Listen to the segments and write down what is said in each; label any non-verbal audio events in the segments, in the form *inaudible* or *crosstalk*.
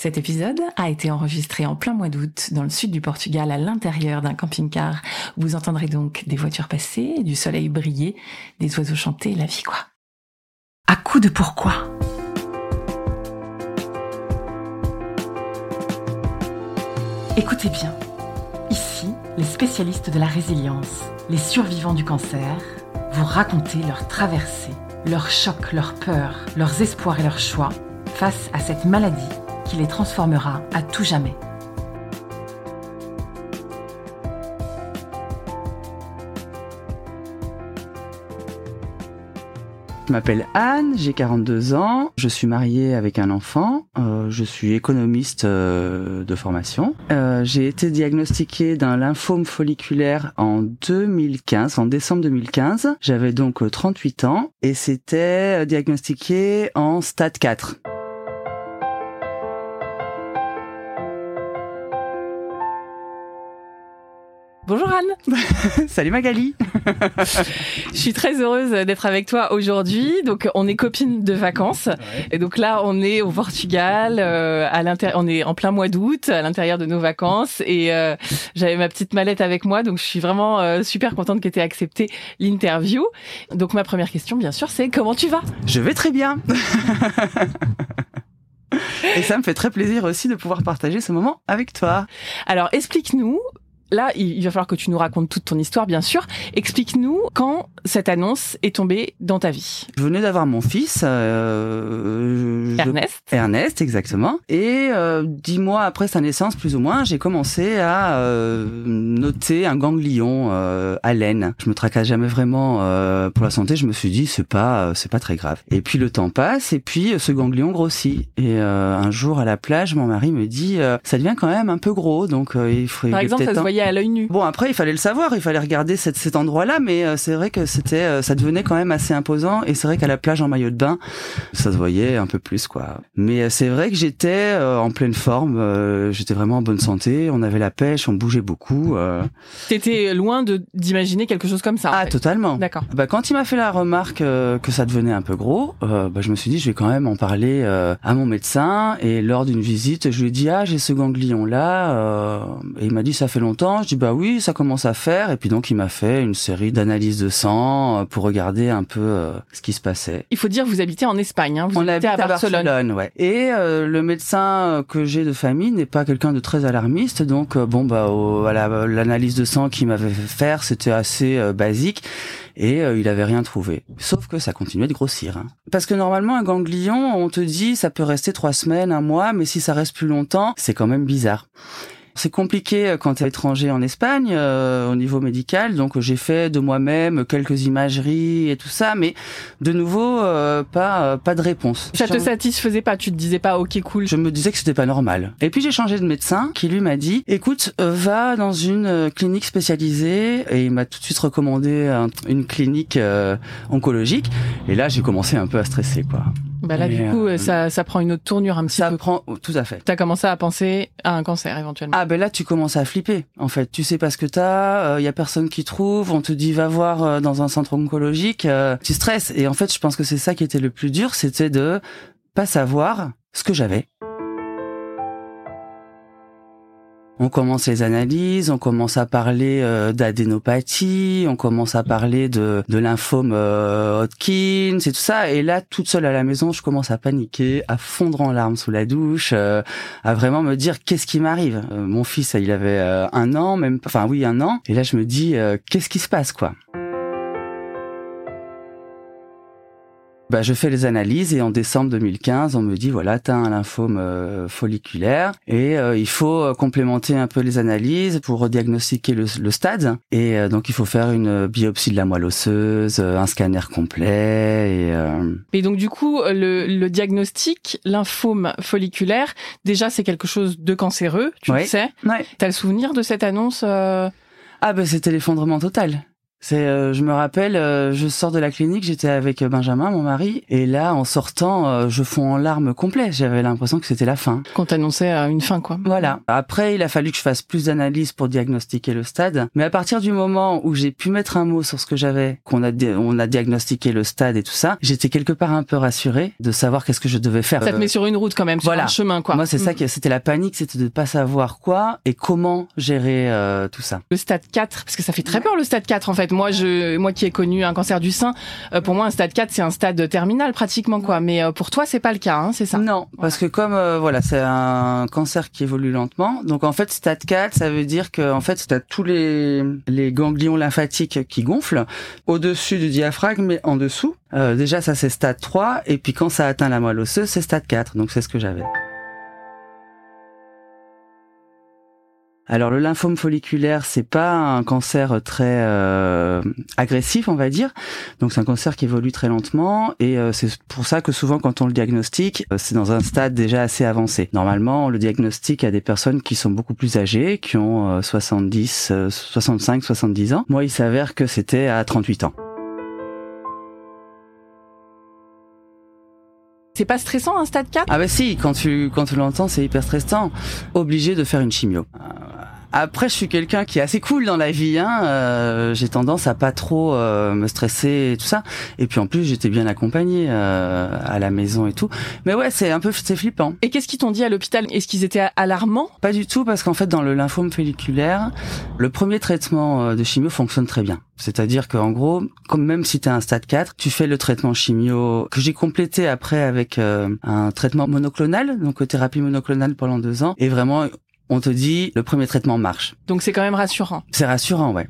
Cet épisode a été enregistré en plein mois d'août dans le sud du Portugal à l'intérieur d'un camping-car. Vous entendrez donc des voitures passer, du soleil briller, des oiseaux chanter, la vie quoi. À coup de pourquoi Écoutez bien. Ici, les spécialistes de la résilience, les survivants du cancer, vous raconter leur traversée, leurs chocs, leurs peurs, leurs espoirs et leurs choix face à cette maladie qui les transformera à tout jamais. Je m'appelle Anne, j'ai 42 ans, je suis mariée avec un enfant, euh, je suis économiste euh, de formation. Euh, j'ai été diagnostiquée d'un lymphome folliculaire en 2015, en décembre 2015. J'avais donc 38 ans et c'était diagnostiqué en stade 4. Anne. *laughs* Salut Magali. Je suis très heureuse d'être avec toi aujourd'hui. Donc on est copines de vacances et donc là on est au Portugal euh, à l'intérieur on est en plein mois d'août à l'intérieur de nos vacances et euh, j'avais ma petite mallette avec moi donc je suis vraiment euh, super contente que tu aies accepté l'interview. Donc ma première question bien sûr c'est comment tu vas? Je vais très bien. *laughs* Et ça me fait très plaisir aussi de pouvoir partager ce moment avec toi. Alors explique-nous là, il va falloir que tu nous racontes toute ton histoire, bien sûr. Explique-nous quand cette annonce est tombée dans ta vie. Je venais d'avoir mon fils. Euh, Ernest. Ernest, exactement. Et euh, dix mois après sa naissance, plus ou moins, j'ai commencé à euh, noter un ganglion euh, à l'aine. Je me tracasse jamais vraiment euh, pour la santé. Je me suis dit, c'est pas, c'est pas très grave. Et puis le temps passe, et puis ce ganglion grossit. Et un jour à la plage, mon mari me dit, ça devient quand même un peu gros, donc il faut. Par exemple, ça se voyait à l'œil nu. Bon, après, il fallait le savoir, il fallait regarder cet, cet endroit-là, mais c'est vrai que c'était, ça devenait quand même assez imposant. Et c'est vrai qu'à la plage en maillot de bain, ça se voyait un peu plus, quoi. Mais c'est vrai que j'étais en pleine forme, j'étais vraiment en bonne santé. On avait la pêche, on bougeait beaucoup. Euh... T'étais loin de d'imaginer quelque chose comme ça. Ah, totalement. D'accord. Bah, quand il m'a fait la remarque euh, que ça devenait un peu gros, euh, bah, je me suis dit, je vais quand même en parler euh, à mon médecin. Et lors d'une visite, je lui ai dit, ah, j'ai ce ganglion là. et il m'a dit, ça fait longtemps. Je dis, bah oui, ça commence à faire. Et puis donc, il m'a fait une série d'analyses de sang pour regarder un peu ce qui se passait. Il faut dire, vous habitez en Espagne. Hein. Vous On habitez habite à Barcelone. Barcelone ouais. Et le médecin que j'ai de famille n'est pas quelqu'un de très alarmiste. Donc, bon, bah, au, à la, l'analyse de sang qu'il m'avait fait faire, c'était assez euh, basique et euh, il avait rien trouvé. Sauf que ça continuait de grossir. Hein. Parce que normalement, un ganglion, on te dit, ça peut rester trois semaines, un mois, mais si ça reste plus longtemps, c'est quand même bizarre. C'est compliqué quand tu es étranger en Espagne euh, au niveau médical, donc j'ai fait de moi-même quelques imageries et tout ça, mais de nouveau euh, pas euh, pas de réponse. Ça te satisfaisait pas Tu te disais pas ok cool Je me disais que c'était pas normal. Et puis j'ai changé de médecin qui lui m'a dit écoute va dans une clinique spécialisée et il m'a tout de suite recommandé un, une clinique oncologique et là j'ai commencé un peu à stresser quoi. Bah là, Et, du coup, euh, ça, ça prend une autre tournure un petit Ça peu. prend tout à fait. T'as commencé à penser à un cancer éventuellement. Ah ben là tu commences à flipper en fait. Tu sais pas ce que t'as, il y a personne qui trouve, on te dit va voir euh, dans un centre oncologique, euh, tu stresses et en fait je pense que c'est ça qui était le plus dur, c'était de pas savoir ce que j'avais. On commence les analyses, on commence à parler euh, d'adénopathie, on commence à parler de, de lymphome euh, Hodgkin, c'est tout ça. Et là, toute seule à la maison, je commence à paniquer, à fondre en larmes sous la douche, euh, à vraiment me dire qu'est-ce qui m'arrive? Euh, mon fils, il avait euh, un an, même, enfin oui, un an. Et là, je me dis qu'est-ce qui se passe, quoi? Bah, je fais les analyses et en décembre 2015, on me dit voilà, t'as un lymphome euh, folliculaire et euh, il faut euh, complémenter un peu les analyses pour diagnostiquer le, le stade. Et euh, donc il faut faire une biopsie de la moelle osseuse, un scanner complet et Et donc du coup, le, le diagnostic lymphome folliculaire, déjà c'est quelque chose de cancéreux, tu Ouais. le sais. ouais. T'as le souvenir de cette annonce Ah ben c'était l'effondrement total. C'est, euh, je me rappelle, euh, je sors de la clinique, j'étais avec Benjamin, mon mari, et là, en sortant, euh, je fonds en larmes complet. J'avais l'impression que c'était la fin. Qu'on t'annonçait une fin, quoi. Voilà. Après, il a fallu que je fasse plus d'analyses pour diagnostiquer le stade. Mais à partir du moment où j'ai pu mettre un mot sur ce que j'avais, qu'on a, on a diagnostiqué le stade et tout ça, j'étais quelque part un peu rassurée de savoir qu'est-ce que je devais faire. Ça te met sur une route quand même, sur un chemin, quoi. Moi, c'est ça mm. qui, c'était la panique, c'était de pas savoir quoi et comment gérer tout ça. Le stade 4, parce que ça fait très peur le stade 4 en fait. Moi, je, moi qui ai connu un cancer du sein, euh, pour moi un stade 4 c'est un stade terminal pratiquement quoi. Mais euh, pour toi c'est pas le cas, hein, c'est ça? Non, parce que comme euh, voilà c'est un cancer qui évolue lentement, donc en fait stade 4 ça veut dire que en fait t'as tous les les ganglions lymphatiques qui gonflent au-dessus du diaphragme mais en dessous. déjà ça c'est stade 3 et puis quand ça atteint la moelle osseuse c'est stade 4 donc c'est ce que j'avais. Alors le lymphome folliculaire, c'est pas un cancer très euh, agressif, on va dire. Donc c'est un cancer qui évolue très lentement et euh, c'est pour ça que souvent quand on le diagnostique, euh, c'est dans un stade déjà assez avancé. Normalement, on le diagnostique à des personnes qui sont beaucoup plus âgées, qui ont 70, 65, 70 ans. Moi, il s'avère que c'était à 38 ans. C'est pas stressant un stade 4 Ah bah si, quand tu quand tu l'entends, c'est hyper stressant. Obligé de faire une chimio. Après, je suis quelqu'un qui est assez cool dans la vie. Hein. Euh, j'ai tendance à pas trop euh, me stresser et tout ça. Et puis en plus, j'étais bien accompagné euh, à la maison et tout. Mais ouais, c'est un peu c'est flippant. Et qu'est-ce qu'ils t'ont dit à l'hôpital? Est-ce qu'ils étaient alarmants? Pas du tout, parce qu'en fait, dans le lymphome folliculaire, le premier traitement de chimio fonctionne très bien. C'est-à-dire qu'en gros, comme même si tu as un stade 4, tu fais le traitement chimio que j'ai complété après avec un traitement monoclonal, donc thérapie monoclonale pendant deux ans. Et vraiment, on te dit le premier traitement marche. Donc c'est quand même rassurant. C'est rassurant, ouais.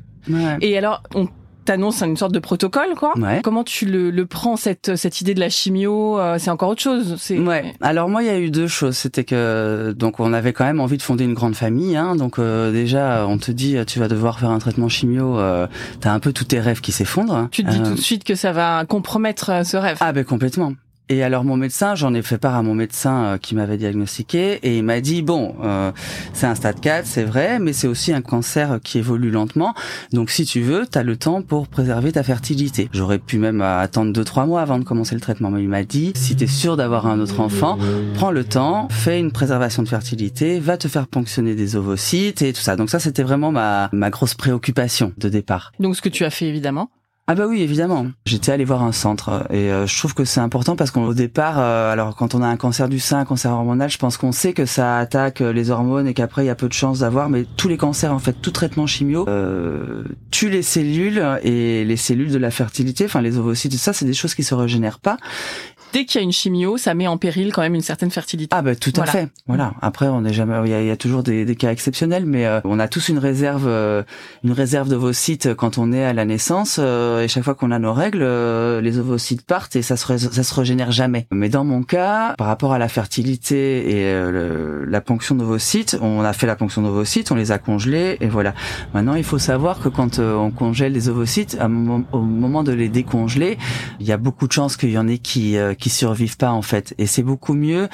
Et alors, on t'annonce une sorte de protocole, quoi. Comment tu le, prends cette cette idée de la chimio euh, C'est encore autre chose. C'est. Ouais. Alors moi, il y a eu deux choses. C'était que donc on avait quand même envie de fonder une grande famille. Hein, donc euh, déjà, on te dit tu vas devoir faire un traitement chimio. Euh, T'as un peu tous tes rêves qui s'effondrent. Tu te dis tout de suite que ça va compromettre ce rêve. Ah ben complètement. Et alors mon médecin, j'en ai fait part à mon médecin euh, qui m'avait diagnostiqué et il m'a dit bon, euh, c'est un stade 4, c'est vrai, mais c'est aussi un cancer qui évolue lentement. Donc si tu veux, tu as le temps pour préserver ta fertilité. J'aurais pu même attendre 2 3 mois avant de commencer le traitement, mais il m'a dit si tu es sûr d'avoir un autre enfant, prends le temps, fais une préservation de fertilité, va te faire ponctionner des ovocytes et tout ça. Donc ça c'était vraiment ma ma grosse préoccupation de départ. Donc ce que tu as fait évidemment ah bah oui, évidemment. J'étais allé voir un centre et euh, je trouve que c'est important parce qu'au départ, euh, alors quand on a un cancer du sein, un cancer hormonal, je pense qu'on sait que ça attaque euh, les hormones et qu'après il y a peu de chances d'avoir, mais tous les cancers en fait, tout traitement chimio euh, tue les cellules et les cellules de la fertilité, enfin les ovocytes, tout ça, c'est des choses qui se régénèrent pas dès qu'il y a une chimio, ça met en péril quand même une certaine fertilité. Ah bah tout à fait. Voilà. Après, on n'est jamais, il y, a, toujours des, des, cas exceptionnels, mais euh, on a tous une réserve, euh, une réserve d'ovocytes quand on est à la naissance. Euh, et chaque fois qu'on a nos règles, les ovocytes partent et ça se ça se régénère jamais. Mais dans mon cas, par rapport à la fertilité et la ponction d'ovocytes, on a fait la ponction d'ovocytes, on les a congelés et voilà. Maintenant, il faut savoir que quand on congèle les ovocytes, au moment de les décongeler, il y a beaucoup de chances qu'il y en ait qui qui survivent pas en fait. Et c'est beaucoup mieux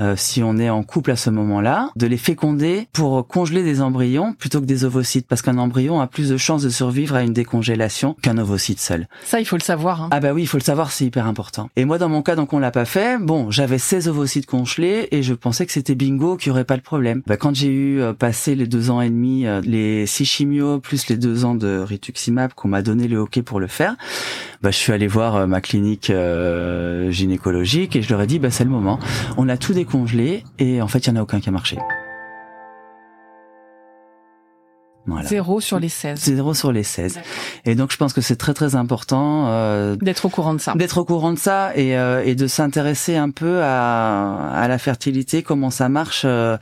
euh, si on est en couple à ce moment-là de les féconder pour congeler des embryons plutôt que des ovocytes parce qu'un embryon a plus de chances de survivre à une décongélation qu'un ovocyte seul. Ça il faut le savoir. Hein. Ah bah oui, il faut le savoir, c'est hyper important. Et moi dans mon cas donc on l'a pas fait. Bon, j'avais 16 ovocytes congelés et je pensais que c'était bingo qu'il y aurait pas de problème. Bah, quand j'ai eu euh, passé les deux ans et demi, euh, les six chimios plus les deux ans de rituximab qu'on m'a donné le hockey pour le faire, bah, je suis allé voir ma clinique gynécologique et je leur ai dit bah c'est le moment. On a tout décongelé et en fait il y en a aucun qui a marché. Zéro sur les 16. Zéro sur les 16. Et donc je pense que c'est très très important euh, d'être au courant de ça. D'être au courant de ça et, euh, et de s'intéresser un peu à, à la fertilité, comment ça marche euh,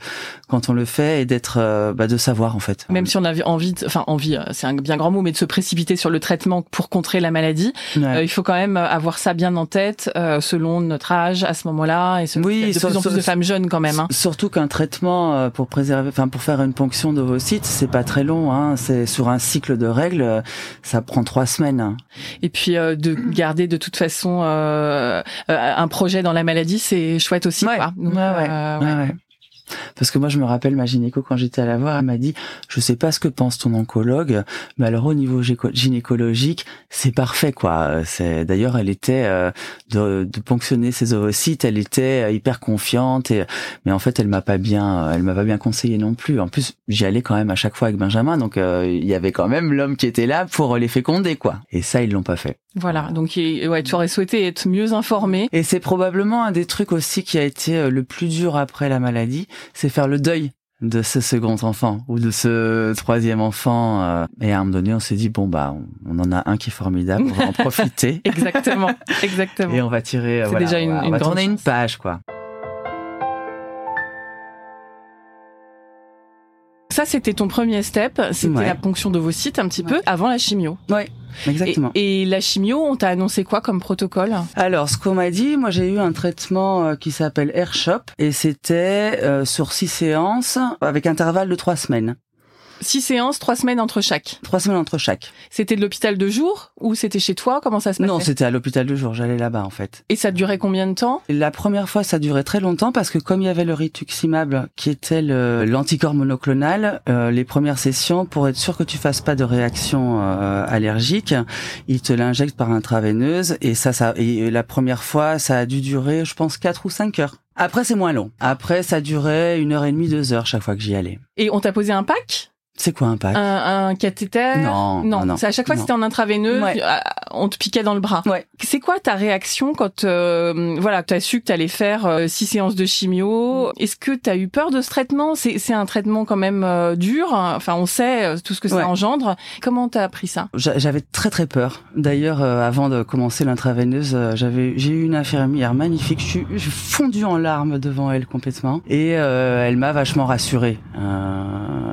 quand on le fait et d'être euh, bah, de savoir en fait. Même si on a envie, enfin envie, euh, c'est un bien grand mot, mais de se précipiter sur le traitement pour contrer la maladie, il faut quand même avoir ça bien en tête selon notre âge à ce moment-là et ce, oui, de plus en plus de femmes jeunes quand même. Hein. Surtout qu'un traitement pour préserver, enfin pour faire une ponction d'ovocytes, c'est pas très long Hein. C'est sur un cycle de règles, ça prend trois semaines. Et puis euh, de garder de toute façon euh, euh, un projet dans la maladie, c'est chouette aussi. ouais, ouais. ouais. Parce que moi, je me rappelle ma gynéco quand j'étais à la voir, elle m'a dit, je sais pas ce que pense ton oncologue, mais alors au niveau gynécologique, c'est parfait, quoi. D'ailleurs, elle était euh, de, ponctionner ses ovocytes, elle était euh, hyper confiante, et mais en fait, elle m'a pas bien, elle m'a pas bien conseillé non plus. En plus, j'y allais quand même à chaque fois avec Benjamin, donc euh, il y avait quand même l'homme qui était là pour les féconder, quoi. Et ça, ils l'ont pas fait. Voilà, donc ouais, tu aurais souhaité être mieux informé. Et c'est probablement un des trucs aussi qui a été le plus dur après la maladie, c'est faire le deuil de ce second enfant ou de ce troisième enfant. Euh, et à un moment donné, on s'est dit bon bah on en a un qui est formidable, on va en *laughs* profiter. exactement, exactement. Et on va tirer. Voilà, déjà une, on va tourner une page quoi. Ça, c'était ton premier step. C'était la ponction de vos sites un petit peu avant la chimio. Ouais. Exactement. Et, la chimio, on t'a annoncé quoi comme protocole? Alors, ce qu'on m'a dit, moi j'ai eu un traitement euh, qui s'appelle AirShop et c'était euh, sur six séances avec intervalle de trois semaines. Six séances, trois semaines entre chaque. Trois semaines entre chaque. C'était de l'hôpital de jour ou c'était chez toi? Comment ça se passait? Non, c'était à l'hôpital de jour. J'allais là-bas en fait. Et ça durait combien de temps? La première fois, ça durait très longtemps parce que comme il y avait le rituximab qui était l'anticorps monoclonal, euh, les premières sessions, pour être sûr que tu fasses pas de réaction euh, allergique, ils te l'injectent par intraveineuse et ça, ça, et la première fois, ça a dû durer, je pense, quatre ou cinq heures. Après, c'est moins long. Après, ça durait une heure et demie, deux heures chaque fois que j'y allais. Et on t'a posé un pack? C'est quoi un pack? Un, cathéter? Non, non, non. C'est à chaque fois que c'était en intraveineux, euh, on te piquait dans le bras. Ouais. C'est quoi ta réaction quand euh, voilà, tu as su que tu allais faire euh, six séances de chimio? Est-ce que tu as eu peur de ce traitement? C'est c'est un traitement quand même euh, dur. Enfin, on sait tout ce que ça engendre. Comment tu as appris ça? J'avais très très peur. D'ailleurs, avant de commencer l'intraveineuse, j'avais j'ai eu une infirmière magnifique. Je suis, je suis fondu en larmes devant elle complètement et elle m'a vachement rassuré.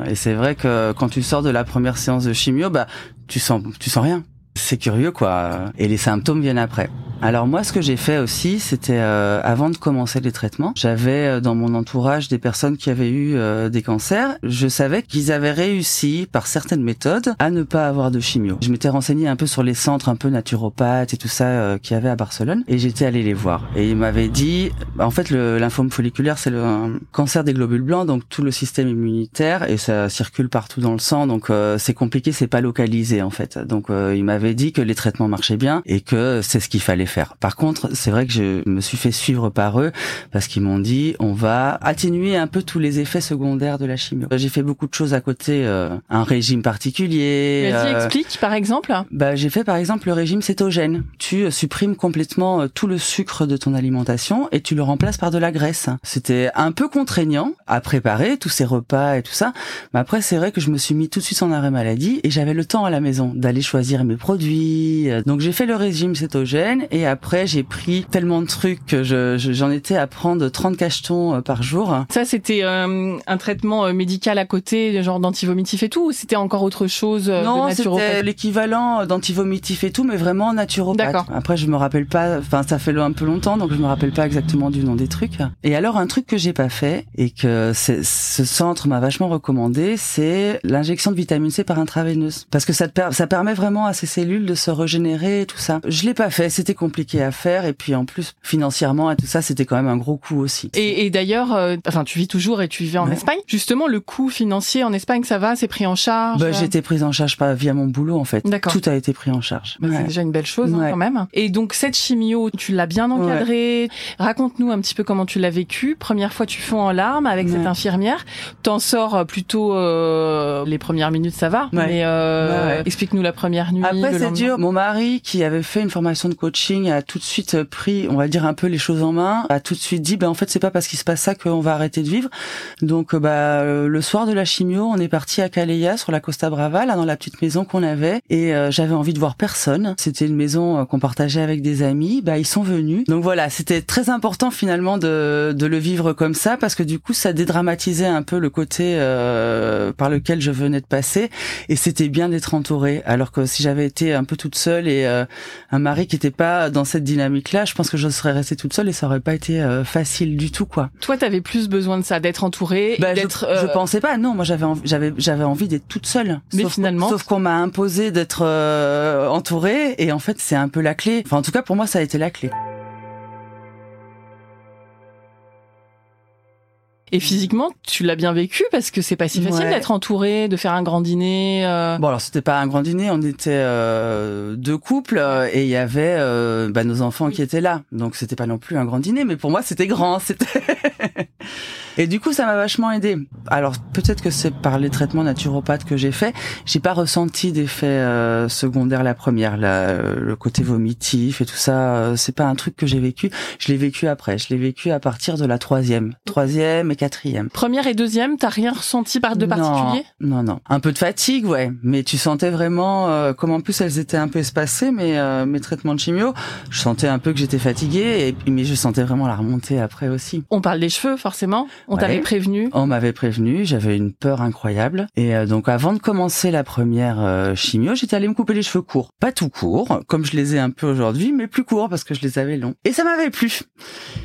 et c'est vrai que euh, quand tu sors de la première séance de chimio, bah tu sens tu sens rien. C'est curieux quoi. Et les symptômes viennent après. Alors moi, ce que j'ai fait aussi, c'était euh, avant de commencer les traitements, j'avais euh, dans mon entourage des personnes qui avaient eu euh, des cancers. Je savais qu'ils avaient réussi par certaines méthodes à ne pas avoir de chimio. Je m'étais renseigné un peu sur les centres un peu naturopathes et tout ça qu'il y avait à Barcelone, et j'étais allé les voir. Et ils m'avaient dit, en fait, le lymphome folliculaire, c'est le cancer des globules blancs, donc tout le système immunitaire, et ça circule partout dans le sang, donc c'est compliqué, c'est pas localisé en fait. Donc ils m'avaient dit que les traitements marchaient bien et que c'est ce qu'il fallait faire. Par contre, c'est vrai que je me suis fait suivre par eux parce qu'ils m'ont dit on va atténuer un peu tous les effets secondaires de la chimio. J'ai fait beaucoup de choses à côté, euh, un régime particulier. Vas-y, euh, explique par exemple. Bah, j'ai fait par exemple le régime cétogène. Tu euh, supprimes complètement tout le sucre de ton alimentation et tu le remplaces par de la graisse. C'était un peu contraignant à préparer tous ces repas et tout ça, mais après c'est vrai que je me suis mis tout de suite en arrêt maladie et j'avais le temps à la maison d'aller choisir mes produits. Donc j'ai fait le régime cétogène et après, j'ai pris tellement de trucs que j'en je, étais à prendre 30 cachetons euh, par jour. Ça, c'était euh, un traitement euh, médical à côté, genre d'antivomitif et tout, ou c'était encore autre chose Non, c'était l'équivalent d'antivomitif et tout, mais vraiment naturopathe. D'accord. Après, je me rappelle pas, enfin, ça fait un peu longtemps, donc je me rappelle pas exactement du nom des trucs. Et alors, un truc que j'ai pas fait et que ce centre m'a vachement recommandé, c'est l'injection de vitamine C par intraveineuse. Parce que ça, te ça permet vraiment à ces cellules de se régénérer et tout ça. Je l'ai pas fait, c'était compliqué à faire et puis en plus financièrement et tout ça c'était quand même un gros coût aussi. Et, et d'ailleurs, euh, enfin tu vis toujours et tu vivais en Espagne. Justement le coût financier en Espagne ça va, c'est pris en charge? Bah, j'ai été prise en charge pas via mon boulot en fait. Tout a été pris en charge. Bah, c'est déjà une belle chose hein, quand même. Et donc cette chimio, tu l'as bien encadrée. Raconte-nous un petit peu comment tu l'as vécu. Première fois tu fonds en larmes avec cette infirmière. T'en sors euh, plutôt euh, les premières minutes ça va, mais euh, explique-nous la première nuit. Après c'est dur. Mon mari qui avait fait une formation de coaching a tout de suite pris, on va dire un peu les choses en main, a tout de suite dit, ben en fait c'est pas parce qu'il se passe ça qu'on va arrêter de vivre. Donc euh, bah euh, le soir de la chimio, on est parti à Calais sur la Costa Brava, là dans la petite maison qu'on avait, et euh, j'avais envie de voir personne. C'était une maison qu'on partageait avec des amis. Bah ils sont venus. Donc voilà, c'était très important finalement de, de le vivre comme ça parce que du coup ça dédramatisait un peu le côté par lequel je venais de passer et c'était bien d'être entourée. Alors que si j'avais été un peu toute seule et un mari qui était pas dans cette dynamique-là, je pense que je serais restée toute seule et ça aurait pas été euh, facile du tout, quoi. Toi, t'avais plus besoin de ça, d'être entourée, bah, d'être. Je, je, euh, pensais pas. Non, moi j'avais j'avais j'avais envie d'être toute seule. Mais finalement. Sauf qu'on m'a imposé d'être euh, entourée et en fait c'est un peu la clé. Enfin en tout cas pour moi ça a été la clé. Et physiquement, tu l'as bien vécu parce que c'est pas si facile Ouais. d'être entouré, de faire un grand dîner. euh. Bon alors c'était pas un grand dîner, on était euh, deux couples euh, et il y avait euh, bah, nos enfants qui étaient là, donc c'était pas non plus un grand dîner, mais pour moi c'était grand, c'était. *laughs* *laughs* et du coup ça m'a vachement aidé. Alors peut-être que c'est par les traitements naturopathes que j'ai fait, j'ai pas ressenti d'effet euh, secondaire la première, la, le côté vomitif et tout ça, euh, c'est pas un truc que j'ai vécu. Je l'ai vécu après, je l'ai vécu à partir de la troisième, troisième et quatrième. Première et deuxième, t'as rien ressenti par de Non, particulier? Non, non. Un peu de fatigue, ouais. Mais tu sentais vraiment, euh, comme en plus elles étaient un peu espacées, mais euh, mes traitements de chimio, je sentais un peu que j'étais fatiguée, et, mais je sentais vraiment la remontée après aussi. On parle des cheveux, forcément. On t'avait prévenu. On m'avait prévenu, j'avais une peur incroyable. Et euh, donc avant de commencer la première euh, chimio, j'étais allée me couper les cheveux courts. Pas tout court, comme je les ai un peu aujourd'hui, mais plus courts parce que je les avais longs. Et ça m'avait plu.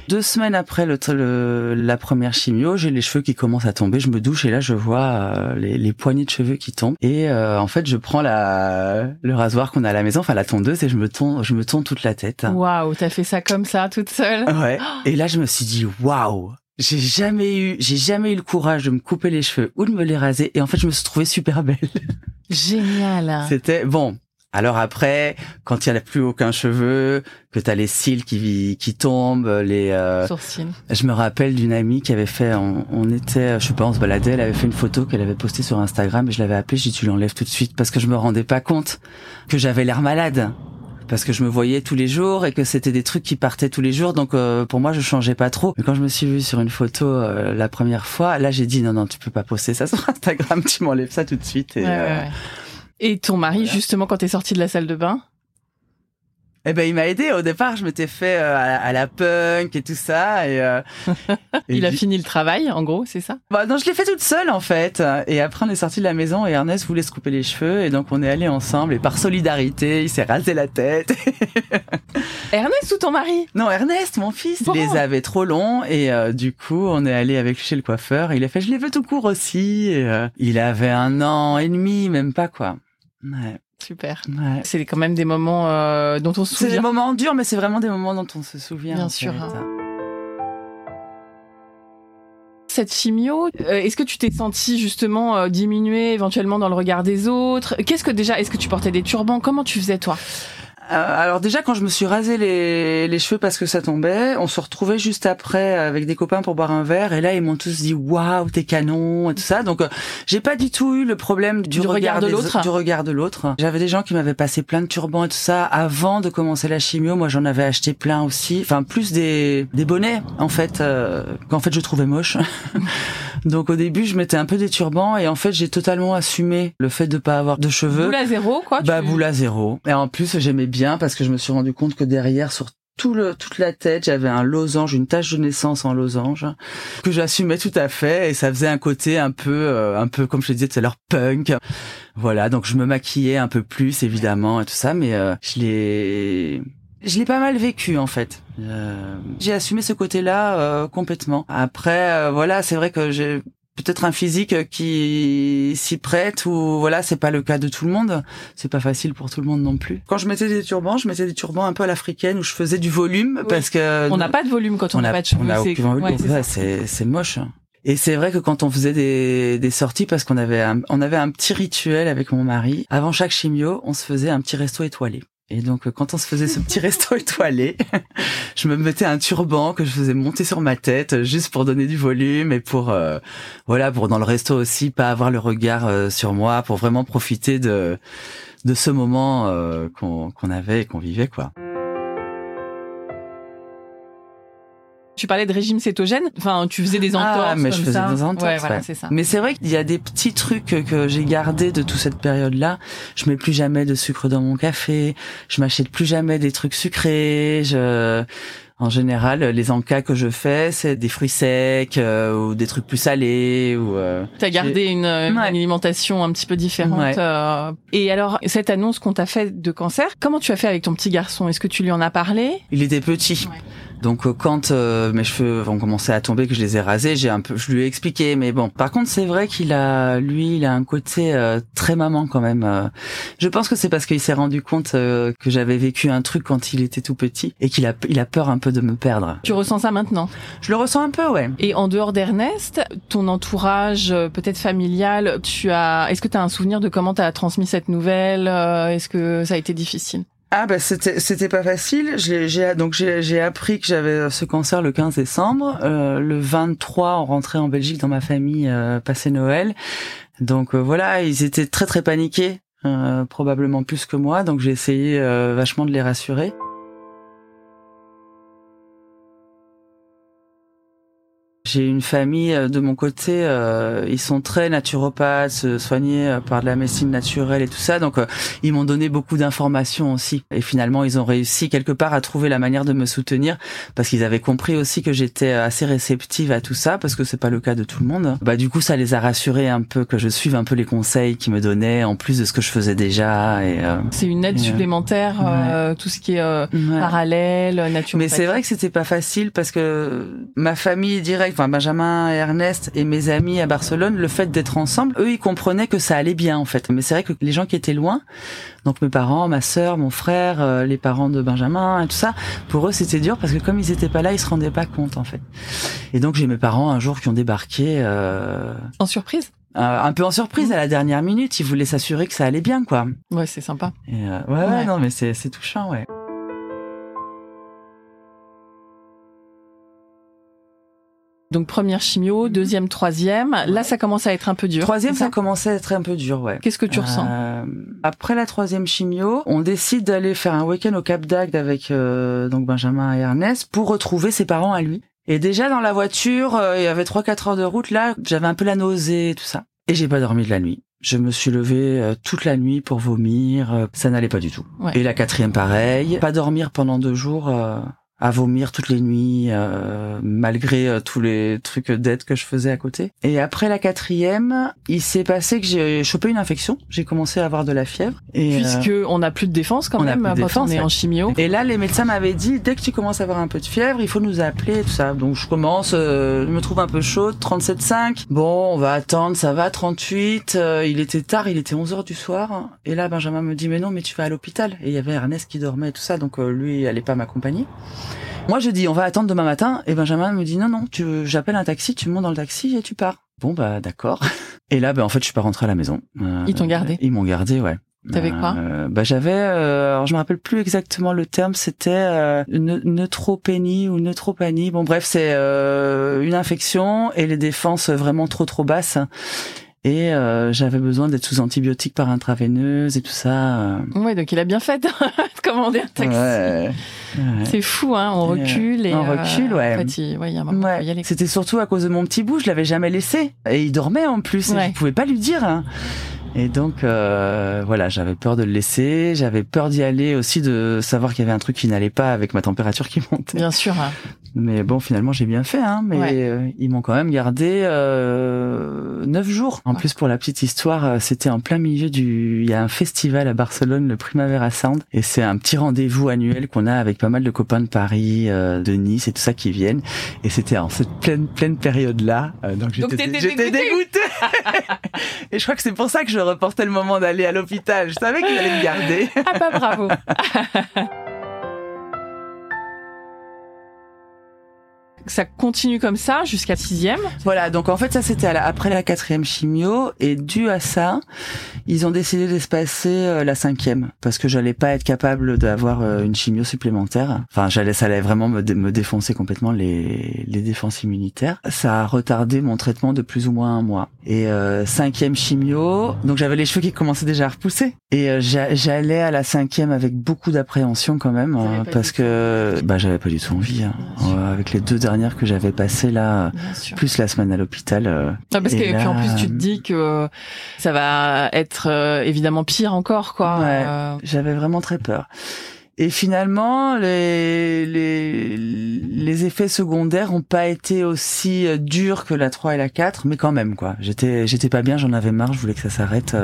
Deux semaines après le, le- la première chimio, j'ai les cheveux qui commencent à tomber. Je me douche et là je vois euh, les, les poignées de cheveux qui tombent. Et euh, en fait, je prends la le rasoir qu'on a à la maison, enfin la tondeuse, et je me tonds, je me tonds toute la tête. Waouh, t'as fait ça comme ça, toute seule. Ouais. Et là, je me suis dit, waouh, j'ai jamais eu, j'ai jamais eu le courage de me couper les cheveux ou de me les raser. Et en fait, je me suis trouvée super belle. Génial. *laughs* C'était bon. Alors après, quand il n'y a plus aucun cheveu, que t'as les cils qui qui tombent, les. euh, Sourcil. je me rappelle d'une amie qui avait fait, on, on était, je sais pas, on se baladait, elle avait fait une photo qu'elle avait postée sur Instagram et je l'avais appelée, j'ai dit tu l'enlèves tout de suite parce que je me rendais pas compte que j'avais l'air malade. Parce que je me voyais tous les jours et que c'était des trucs qui partaient tous les jours, donc euh, pour moi je changeais pas trop. Mais quand je me suis vue sur une photo euh, la première fois, là j'ai dit non non tu peux pas poster ça *laughs* sur Instagram, tu m'enlèves ça tout de suite. Et, Ouais, ouais, euh, ouais. Et ton mari, Voilà. justement, quand t'es sorti de la salle de bain Eh ben il m'a aidé. Au départ je m'étais fait euh, à, la- à la punk et tout ça et, euh, *laughs* et Il a du- fini le travail, en gros, c'est ça? Bah non, je l'ai fait toute seule en fait. Et après, on est sorti de la maison et Ernest voulait se couper les cheveux et donc on est allés ensemble et par solidarité, il s'est rasé la tête. *laughs* Ernest ou ton mari? Non, Ernest, mon fils, Bon. il les avait trop longs et euh, du coup, on est allé avec chez le coiffeur. Il a fait, je les veux tout court aussi. Et, euh, il avait un an et demi, même pas quoi. Ouais, Super. ouais. C'est quand même des moments euh, dont on se C'est des souvient. moments durs, mais c'est vraiment des moments dont on se souvient. Bien en sûr, hein. Cette chimio, euh, est-ce que tu t'es senti justement euh, diminuer éventuellement dans le regard des autres? Qu'est-ce que déjà, est-ce que tu portais des turbans? Comment tu faisais toi? Euh, alors déjà quand je me suis rasé les, les cheveux parce que ça tombait, on se retrouvait juste après avec des copains pour boire un verre et là ils m'ont tous dit waouh t'es canon et tout ça donc euh, j'ai pas du tout eu le problème du, Du regard de l'autre. du regard de l'autre. J'avais des gens qui m'avaient passé plein de turbans et tout ça avant de commencer la chimio. Moi j'en avais acheté plein aussi, enfin plus des des bonnets en fait euh, qu'en fait je trouvais moche. *laughs* donc au début je mettais un peu des turbans et en fait j'ai totalement assumé le fait de pas avoir de cheveux. Boule à zéro, quoi Bah tu- boule à zéro. Et en plus j'aimais bien parce que je me suis rendu compte que derrière sur tout le, toute la tête, j'avais un losange, une tache de naissance en losange que j'assumais tout à fait et ça faisait un côté un peu, euh, un peu comme je te disais tout à l'heure punk. Voilà, donc je me maquillais un peu plus évidemment et tout ça, mais euh, je l'ai, je l'ai pas mal vécu en fait. Euh, j'ai assumé ce côté-là euh, complètement. Après, euh, voilà, c'est vrai que j'ai peut-être un physique qui s'y prête ou voilà, c'est pas le cas de tout le monde. C'est pas facile pour tout le monde non plus. Quand je mettais des turbans, je mettais des turbans un peu à l'africaine où je faisais du volume Oui. parce que On n'a pas de volume quand on on n'a a, pas de cheveux. on a c'est- aucun volume. ouais, c'est c'est c'est moche. Et c'est vrai que quand on faisait des, des sorties, parce qu'on avait un, on avait un petit rituel avec mon mari, avant chaque chimio, on se faisait un petit resto étoilé. Et donc, euh, quand on se faisait ce petit *laughs* resto étoilé, *laughs* je me mettais un turban que je faisais monter sur ma tête, euh, juste pour donner du volume et pour, euh, voilà, pour dans le resto aussi, pas avoir le regard sur moi, pour vraiment profiter de, de ce moment qu'on qu'on avait et qu'on vivait, quoi. Tu parlais de régime cétogène. Enfin, tu faisais des entorses Ah, mais je faisais ça. des entorses, Ouais, voilà, ouais. c'est ça. Mais c'est vrai qu'il y a des petits trucs que- j'ai gardés de toute cette période-là. Je mets plus jamais de sucre dans mon café. Je m'achète plus jamais des trucs sucrés. Je, en général, les encas que je fais, c'est des fruits secs euh, ou des trucs plus salés ou. euh, T'as gardé une, une Ouais. alimentation un petit peu différente. Ouais. euh. Et alors, cette annonce qu'on t'a faite de cancer, comment tu as fait avec ton petit garçon? Est-ce que tu lui en as parlé? Il était petit. Ouais. Donc euh, quand euh, mes cheveux vont commencer à tomber, que je les ai rasés, j'ai un peu, je lui ai expliqué. Mais bon, par contre, c'est vrai qu'il a, lui, il a un côté très maman quand même. Je pense que c'est parce qu'il s'est rendu compte que j'avais vécu un truc quand il était tout petit et qu'il a, il a peur un peu de me perdre. Tu ressens ça maintenant? Je le ressens un peu, ouais. Et en dehors d'Ernest, ton entourage, peut-être familial, tu as, est-ce que tu as un souvenir de comment tu as transmis cette nouvelle Est-ce que ça a été difficile? Ah bah c'était c'était pas facile. J'ai donc j'ai appris que j'avais ce cancer le 15 décembre. Euh, le 23, on rentrait en Belgique dans ma famille euh, passer Noël. Donc euh, voilà, ils étaient très très paniqués, euh, probablement plus que moi. Donc j'ai essayé vachement de les rassurer. J'ai une famille euh, de mon côté, euh, ils sont très naturopathes, soignés euh, par de la médecine naturelle et tout ça, donc ils m'ont donné beaucoup d'informations aussi. Et finalement, ils ont réussi quelque part à trouver la manière de me soutenir parce qu'ils avaient compris aussi que j'étais assez réceptive à tout ça parce que c'est pas le cas de tout le monde. Bah du coup, ça les a rassurés un peu que je suive un peu les conseils qu'ils me donnaient en plus de ce que je faisais déjà. Et c'est une aide supplémentaire, tout ce qui est parallèle, naturopathe. Mais c'est vrai que c'était pas facile parce que ma famille directe enfin Benjamin Ernest et mes amis à Barcelone, le fait d'être ensemble, eux ils comprenaient que ça allait bien en fait. Mais c'est vrai que les gens qui étaient loin, donc mes parents, ma sœur, mon frère, euh, les parents de Benjamin et tout ça, pour eux c'était dur parce que comme ils étaient pas là, ils se rendaient pas compte en fait. Et donc j'ai mes parents un jour qui ont débarqué euh... en surprise? Euh, un peu en surprise mmh. à la dernière minute, ils voulaient s'assurer que ça allait bien quoi. Ouais, c'est sympa. Et euh, ouais, ouais, non mais c'est c'est touchant ouais. Donc première chimio, mhm. deuxième, troisième. Là, ça commence à être un peu dur. Troisième, ça, commençait à être un peu dur, ouais. Qu'est-ce que tu ressens euh, Après la troisième chimio, on décide d'aller faire un week-end au Cap d'Agde avec euh, donc Benjamin et Ernest pour retrouver ses parents à lui. Et déjà dans la voiture, euh, il y avait trois quatre heures de route. Là, j'avais un peu la nausée tout ça. Et j'ai pas dormi de la nuit. Je me suis levé toute la nuit pour vomir. ça n'allait pas du tout. Et la quatrième, pareil. Pas dormir pendant deux jours à vomir toutes les nuits euh, malgré euh, tous les trucs d'aide que je faisais à côté. Et après la quatrième, il s'est passé que j'ai chopé une infection. J'ai commencé à avoir de la fièvre. Et Puisque euh, on n'a plus de défense quand même quand défense, on est en chimio. Et là, les médecins m'avaient dit dès que tu commences à avoir un peu de fièvre, il faut nous appeler tout ça. Donc je commence, je me trouve un peu chaude, 37,5. Bon, on va attendre, ça va, 38. il était tard, il était 11 heures du soir. Et là, Benjamin me dit mais non, mais tu vas à l'hôpital. Et il y avait Ernest qui dormait et tout ça, donc lui, il allait pas m'accompagner. Moi, je dis, on va attendre demain matin. Et Benjamin me dit, non, non, tu, j'appelle un taxi, tu montes dans le taxi et tu pars. Bon, bah, d'accord. Et là, bah, en fait, je suis pas rentré à la maison. Euh, ils t'ont gardé? Ils m'ont gardé, ouais. T'avais quoi euh, Bah j'avais, euh, alors je me rappelle plus exactement le terme, c'était euh, neutropénie ou neutropanie. Bon bref, c'est euh, une infection et les défenses vraiment trop trop basses et euh, j'avais besoin d'être sous antibiotiques par intraveineuse et tout ça. Euh. Ouais, donc il a bien fait de *laughs* commander un taxi. Ouais, C'est fou, hein, on recule et on recule, ouais. En fait, il, ouais. C'était surtout à cause de mon petit bout, je l'avais jamais laissé et il dormait en plus. Et je pouvais pas lui dire. Hein. Et donc euh, voilà, j'avais peur de le laisser, j'avais peur d'y aller aussi, de savoir qu'il y avait un truc qui n'allait pas avec ma température qui montait. Bien sûr. Hein. Mais bon, finalement, j'ai bien fait, hein. Mais euh, ils m'ont quand même gardé euh, neuf jours. En plus, pour la petite histoire, euh, c'était en plein milieu du. Il y a un festival à Barcelone, le Primavera Sound, et c'est un petit rendez-vous annuel qu'on a avec pas mal de copains de Paris, euh, de Nice et tout ça qui viennent. Et c'était en cette pleine pleine période là. donc j'étais dégoûté. *laughs* et je crois que c'est pour ça que je reportais le moment d'aller à l'hôpital. Je savais qu'il allait me garder. ah bah bravo. *laughs* ça continue comme ça jusqu'à sixième. Voilà, donc en fait ça c'était après la quatrième chimio et dû à ça, ils ont décidé d'espacer euh, la cinquième parce que j'allais pas être capable d'avoir euh, une chimio supplémentaire. Enfin, j'allais, ça allait vraiment me, me défoncer complètement les, les défenses immunitaires. Ça a retardé mon traitement de plus ou moins un mois. Et euh, cinquième chimio, donc j'avais les cheveux qui commençaient déjà à repousser et euh, j'allais à la cinquième avec beaucoup d'appréhension quand même hein, parce que bah j'avais pas du tout envie. Hein. avec les deux dernières que j'avais passées là, plus la semaine à l'hôpital. Ah, parce que puis en plus tu te dis que ça va être euh, évidemment pire encore, quoi. Ouais, euh. J'avais vraiment très peur. Et finalement, les, les, les effets secondaires ont pas été aussi euh, durs que la 3 et la 4, mais quand même, quoi. J'étais, j'étais pas bien, j'en avais marre, je voulais que ça s'arrête.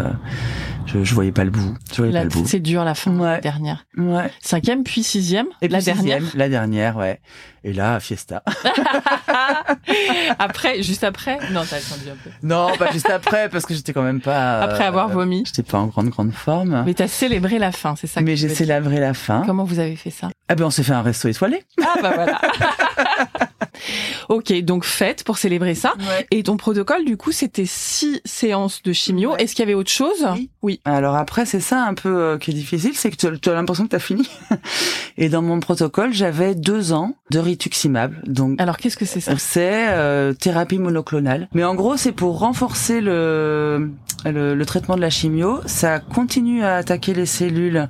Euh, Je, je voyais pas le bout. Je voyais La- pas le bout. C'est dur la fin, Ouais. la dernière. Ouais. Cinquième, puis sixième, Et la puis dernière. sixième, La dernière, ouais. Et là, fiesta. *laughs* après, juste après Non, t'as attendu un peu. non, pas juste après, parce que j'étais quand même pas. Après euh, avoir vomi. J'étais pas en grande grande forme. Mais t'as célébré la fin, c'est ça que Mais j'ai célébré la fin. Comment vous avez fait ça? Ah ben on s'est fait un resto étoilé. Ah bah voilà. *laughs* ok, donc fête pour célébrer ça. Et ton protocole, du coup, c'était six séances de chimio. Ouais. Est-ce qu'il y avait autre chose? Oui. Oui. Alors après, c'est ça un peu euh, qui est difficile, c'est que tu as l'impression que tu as fini. *laughs* Et dans mon protocole, j'avais deux ans de rituximab. Donc Alors qu'est-ce que c'est ça? c'est euh, thérapie monoclonale. Mais en gros, c'est pour renforcer le, le le traitement de la chimio. Ça continue à attaquer les cellules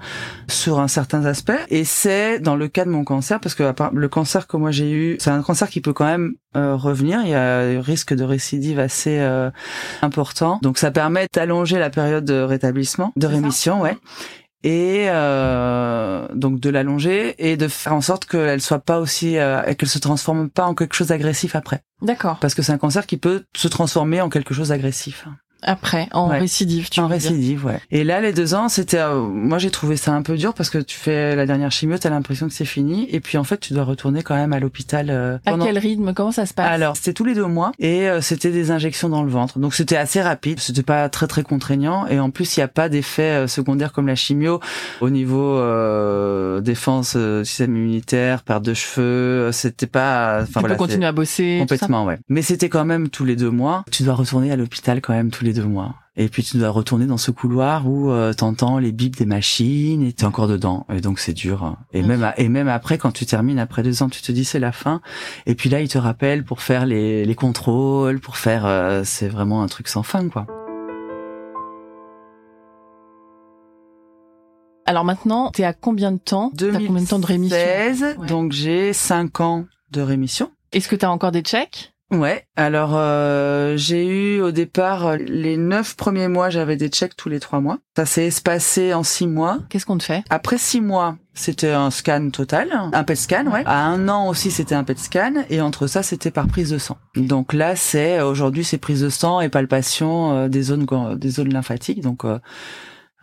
sur un certain aspect. Et c'est dans le cas de mon cancer, parce que à part- le cancer que moi j'ai eu, c'est un cancer qui peut quand même euh, revenir. Il y a un risque de récidive assez euh, important. Donc ça permet d'allonger la période de rétablissement, de ça rémission, ouais. Et euh, donc de l'allonger et de faire en sorte qu'elle soit pas aussi, euh, qu'elle se transforme pas en quelque chose d'agressif après, D'accord. parce que c'est un cancer qui peut se transformer en quelque chose d'agressif. Après, en Ouais. récidive, tu En veux dire. récidive, ouais. Et là, les deux ans, c'était, euh, moi j'ai trouvé ça un peu dur parce que tu fais la dernière chimio, t'as l'impression que c'est fini, et puis en fait tu dois retourner quand même à l'hôpital. euh, À quel rythme? Comment ça se passe? Alors, c'était tous les deux mois et euh, c'était des injections dans le ventre. Donc c'était assez rapide, c'était pas très très contraignant et en plus il n'y a pas d'effets euh, secondaires comme la chimio au niveau euh, défense euh, système immunitaire, perte de cheveux, c'était pas Tu enfin voilà, peux continuer à bosser. complètement ouais. Mais c'était quand même tous les deux mois. Tu dois retourner à l'hôpital quand même tous les deux mois. Et puis tu dois retourner dans ce couloir où euh, t'entends les bips des machines et t'es encore dedans. Et donc c'est dur. Et même à- et même après quand tu termines après deux ans, tu te dis c'est la fin. Et puis là, ils te rappellent pour faire les, les contrôles, pour faire, euh, c'est vraiment un truc sans fin, quoi. Alors maintenant, t'es à combien de temps? T'as combien de temps de rémission? 2016, Ouais. donc j'ai cinq ans de rémission. Est-ce que t'as encore des checks Ouais. Alors euh, j'ai eu au départ euh, les neuf premiers mois, j'avais des checks tous les trois mois. Ça s'est espacé en six mois. Qu'est-ce qu'on te fait? Après six mois, c'était un scan total, un PET scan, ouais. À un an aussi, c'était un PET scan, et entre ça, c'était par prise de sang. Donc là, c'est aujourd'hui, c'est prise de sang et palpation euh, des zones des zones lymphatiques, donc euh,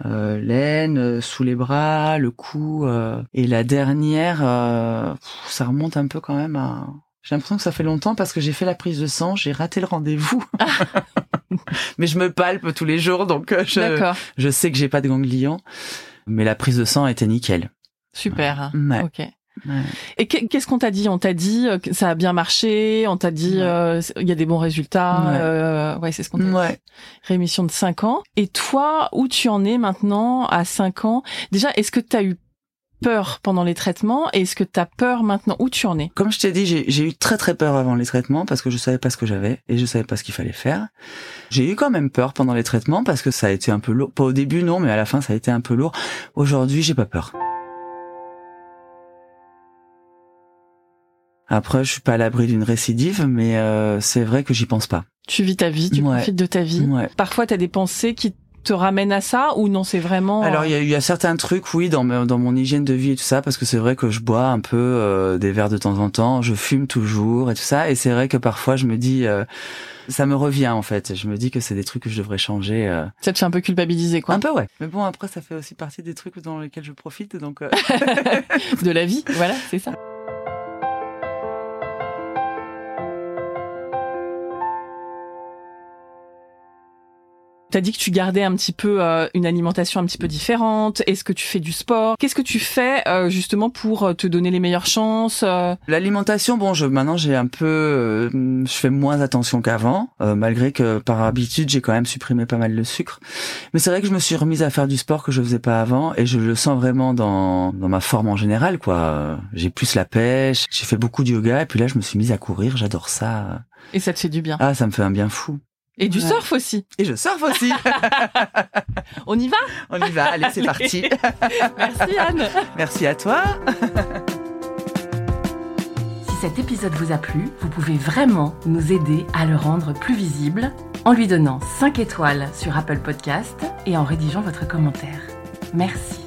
euh, l'aine, euh, sous les bras, le cou, euh, et la dernière, euh, ça remonte un peu quand même à. J'ai l'impression que ça fait longtemps parce que j'ai fait la prise de sang, j'ai raté le rendez-vous. *laughs* Mais je me palpe tous les jours, donc euh, je, je sais que j'ai pas de ganglions. Mais la prise de sang était nickel. Super. Ouais. Ok. Ouais. Et que- qu'est-ce qu'on t'a dit? On t'a dit euh, que ça a bien marché, on t'a dit Ouais. euh, il y a des bons résultats. Ouais. euh, ouais, c'est ce qu'on t'a dit. Rémission de 5 ans. Et toi, où tu en es maintenant à 5 ans? Déjà, est-ce que tu as eu peur pendant les traitements et est-ce que tu as peur maintenant Où tu en es? Comme je t'ai dit, j'ai eu très très peur avant les traitements parce que je savais pas ce que j'avais et je savais pas ce qu'il fallait faire. J'ai eu quand même peur pendant les traitements parce que ça a été un peu lourd. Pas au début non, mais à la fin ça a été un peu lourd. Aujourd'hui, j'ai pas peur. Après, je suis pas à l'abri d'une récidive, mais euh, c'est vrai que j'y pense pas. Tu vis ta vie, tu Ouais. profites de ta vie. Ouais. Parfois, tu as des pensées qui te ramènent à ça ou non, c'est vraiment... Alors il y a, il y a certains trucs, oui, dans, dans mon hygiène de vie et tout ça, parce que c'est vrai que je bois un peu euh, des verres de temps en temps, je fume toujours et tout ça, et c'est vrai que parfois je me dis, euh, ça me revient en fait. Je me dis que c'est des trucs que je devrais changer. euh. Ça te fait un peu culpabiliser, quoi. Un peu ouais. Mais bon après ça fait aussi partie des trucs dans lesquels je profite, donc. euh, *laughs* de la vie, voilà, c'est ça. T'as dit que tu gardais un petit peu euh, une alimentation un petit peu différente. Est-ce que tu fais du sport? Qu'est-ce que tu fais euh, justement pour euh, te donner les meilleures chances euh? L'alimentation, bon, je maintenant j'ai un peu, euh, je fais moins attention qu'avant, euh, malgré que par habitude j'ai quand même supprimé pas mal de sucre. Mais c'est vrai que je me suis remise à faire du sport que je faisais pas avant, et je le sens vraiment dans dans ma forme en général, quoi. J'ai plus la pêche, j'ai fait beaucoup de yoga, et puis là je me suis mise à courir, j'adore ça. Et ça te fait du bien? Ah, ça me fait un bien fou. Et du Ouais. surf aussi. Et je surfe aussi. *laughs* On y va? On y va, allez, c'est parti. *laughs* Merci Anne. Merci à toi. Si cet épisode vous a plu, vous pouvez vraiment nous aider à le rendre plus visible en lui donnant 5 étoiles sur Apple Podcast et en rédigeant votre commentaire. Merci.